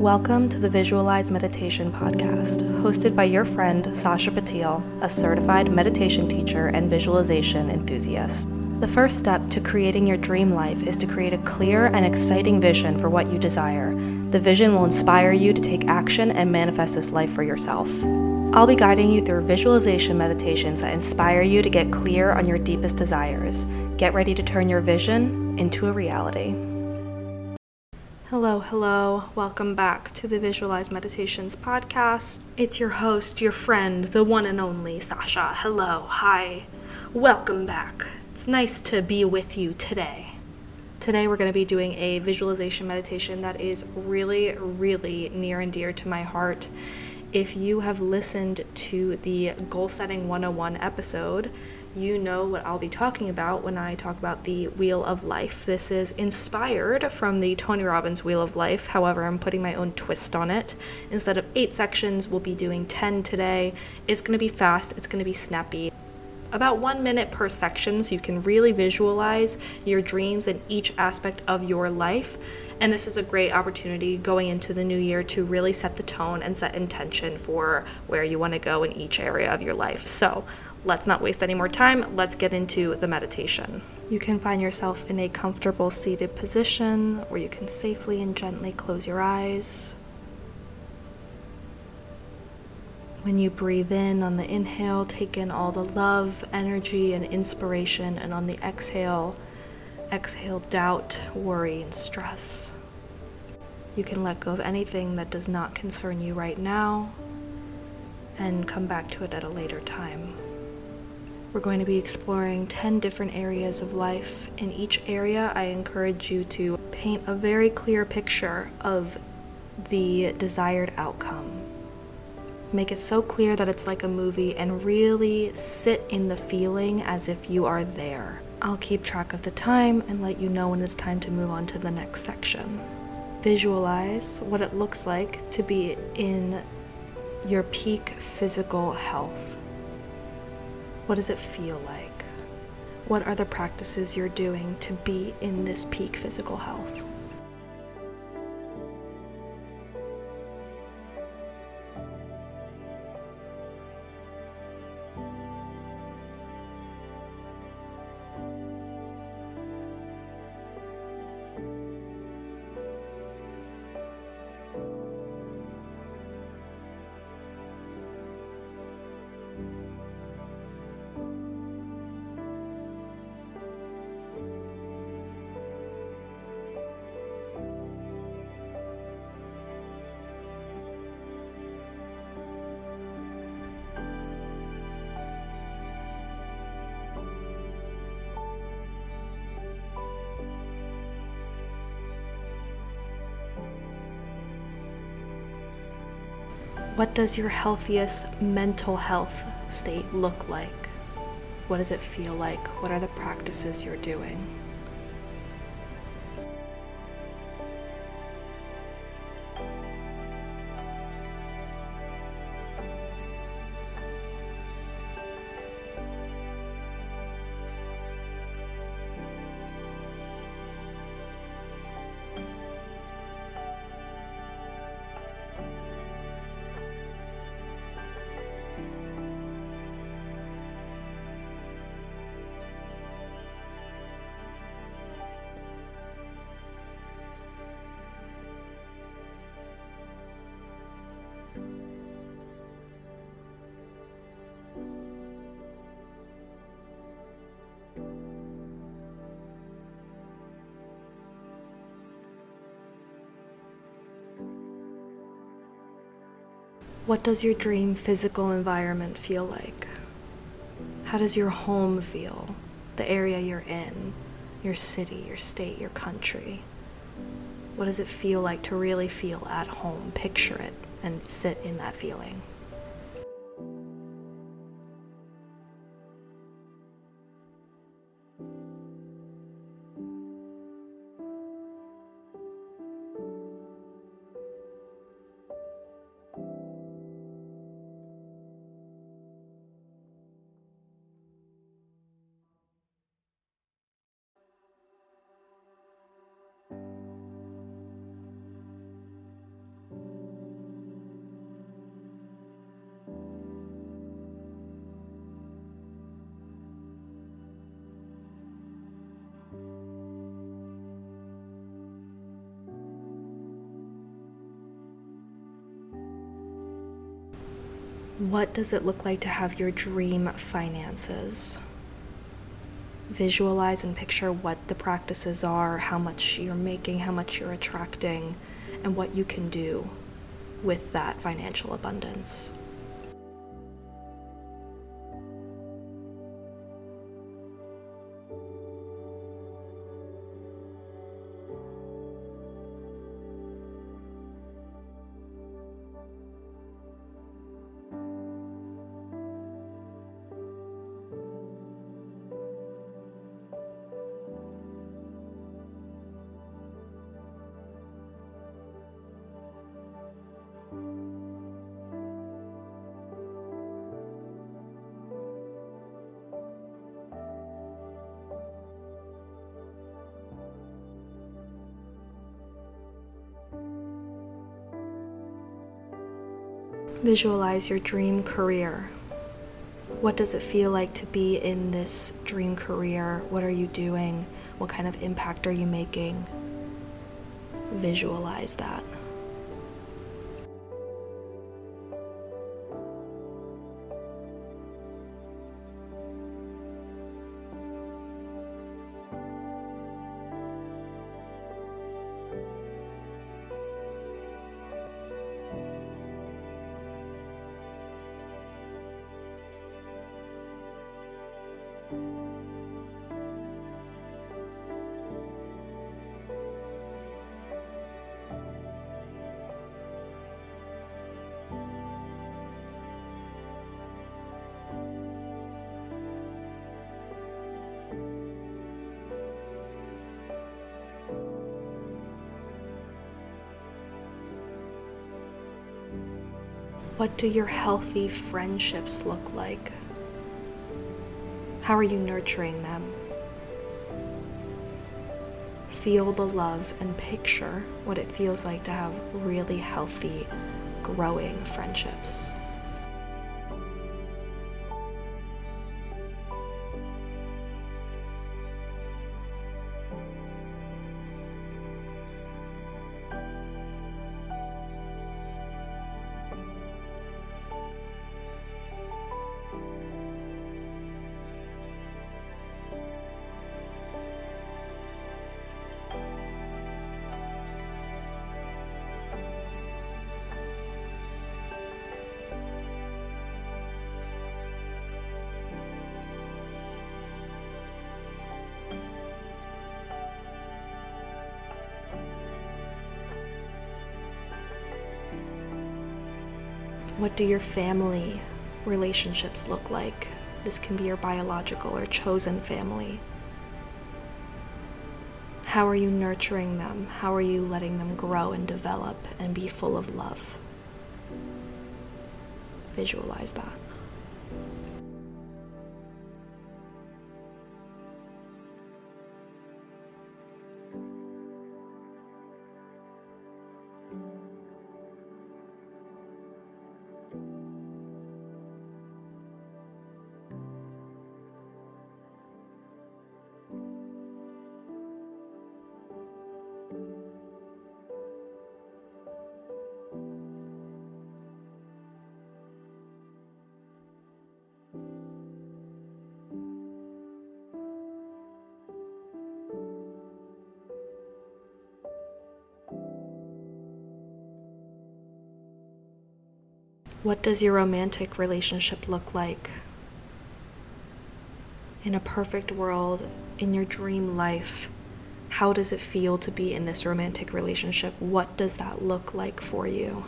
Welcome to the Visualize Meditation Podcast, hosted by your friend Sasha Patil, a certified meditation teacher and visualization enthusiast. The first step to creating your dream life is to create a clear and exciting vision for what you desire. The vision will inspire you to take action and manifest this life for yourself. I'll be guiding you through visualization meditations that inspire you to get clear on your deepest desires. Get ready to turn your vision into a reality. Hello, hello. Welcome back to the Visualize Meditations podcast. It's your host, your friend, the one and only Sasha. Hello, hi. Welcome back. It's nice to be with you today. Today, we're going to be doing a visualization meditation that is really, really near and dear to my heart. If you have listened to the Goal Setting 101 episode, you know what I'll be talking about when I talk about the Wheel of Life. This is inspired from the Tony Robbins Wheel of Life. However, I'm putting my own twist on it. Instead of eight sections, we'll be doing 10 today. It's going to be fast, it's going to be snappy. About one minute per section, so you can really visualize your dreams in each aspect of your life. And this is a great opportunity going into the new year to really set the tone and set intention for where you want to go in each area of your life. So let's not waste any more time. Let's get into the meditation. You can find yourself in a comfortable seated position where you can safely and gently close your eyes. When you breathe in on the inhale, take in all the love, energy, and inspiration, and on the exhale, exhale doubt, worry, and stress. You can let go of anything that does not concern you right now and come back to it at a later time. We're going to be exploring 10 different areas of life. In each area, I encourage you to paint a very clear picture of the desired outcome. Make it so clear that it's like a movie and really sit in the feeling as if you are there. I'll keep track of the time and let you know when it's time to move on to the next section. Visualize what it looks like to be in your peak physical health. What does it feel like? What are the practices you're doing to be in this peak physical health? What does your healthiest mental health state look like? What does it feel like? What are the practices you're doing? What does your dream physical environment feel like? How does your home feel? The area you're in, your city, your state, your country. What does it feel like to really feel at home? Picture it and sit in that feeling. What does it look like to have your dream finances? Visualize and picture what the practices are, how much you're making, how much you're attracting, and what you can do with that financial abundance. Visualize your dream career. What does it feel like to be in this dream career? What are you doing? What kind of impact are you making? Visualize that. What do your healthy friendships look like? How are you nurturing them? Feel the love and picture what it feels like to have really healthy, growing friendships. What do your family relationships look like? This can be your biological or chosen family. How are you nurturing them? How are you letting them grow and develop and be full of love? Visualize that. What does your romantic relationship look like? In a perfect world, in your dream life, how does it feel to be in this romantic relationship? What does that look like for you?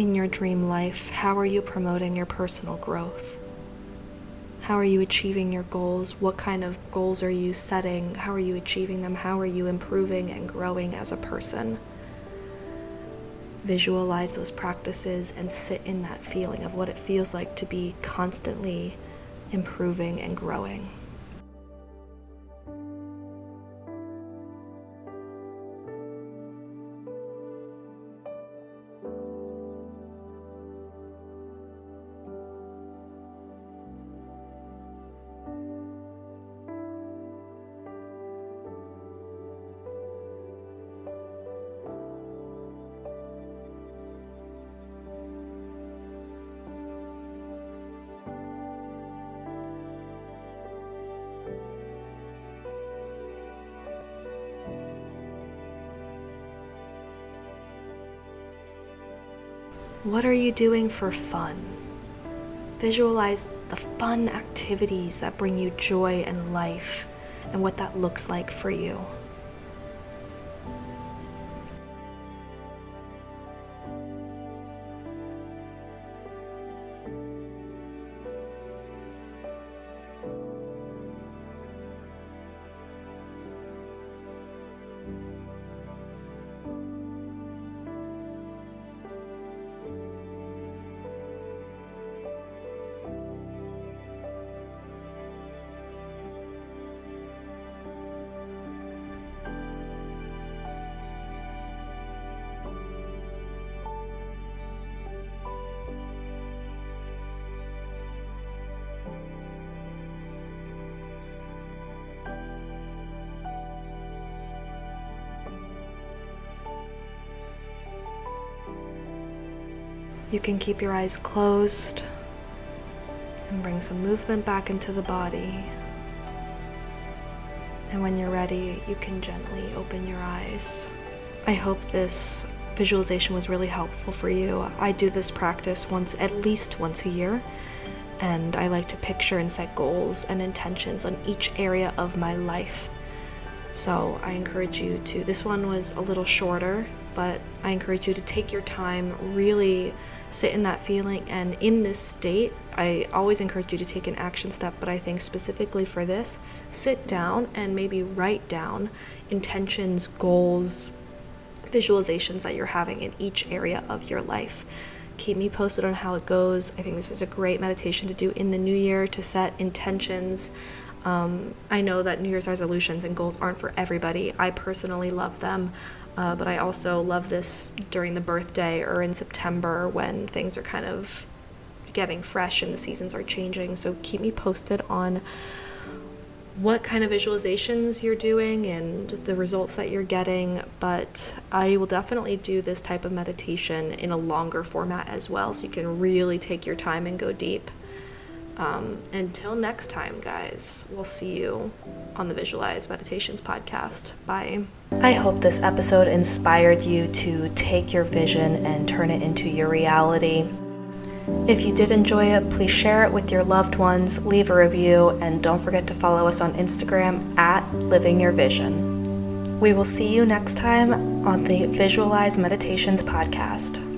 In your dream life, how are you promoting your personal growth? How are you achieving your goals? What kind of goals are you setting? How are you achieving them? How are you improving and growing as a person? Visualize those practices and sit in that feeling of what it feels like to be constantly improving and growing. What are you doing for fun? Visualize the fun activities that bring you joy and life and what that looks like for you. You can keep your eyes closed and bring some movement back into the body. And when you're ready, you can gently open your eyes. I hope this visualization was really helpful for you. I do this practice once, at least once a year, and I like to picture and set goals and intentions on each area of my life. So I encourage you to, this one was a little shorter, but I encourage you to take your time, really sit in that feeling. And in this state, I always encourage you to take an action step, but I think specifically for this, sit down and maybe write down intentions, goals, visualizations that you're having in each area of your life. Keep me posted on how it goes. I think this is a great meditation to do in the new year to set intentions. Um, I know that New Year's resolutions and goals aren't for everybody. I personally love them. Uh, but I also love this during the birthday or in September when things are kind of getting fresh and the seasons are changing. So keep me posted on what kind of visualizations you're doing and the results that you're getting. But I will definitely do this type of meditation in a longer format as well, so you can really take your time and go deep. Um, until next time, guys, we'll see you on the Visualize Meditations podcast. Bye. I hope this episode inspired you to take your vision and turn it into your reality. If you did enjoy it, please share it with your loved ones, leave a review, and don't forget to follow us on Instagram at Living Your Vision. We will see you next time on the Visualize Meditations podcast.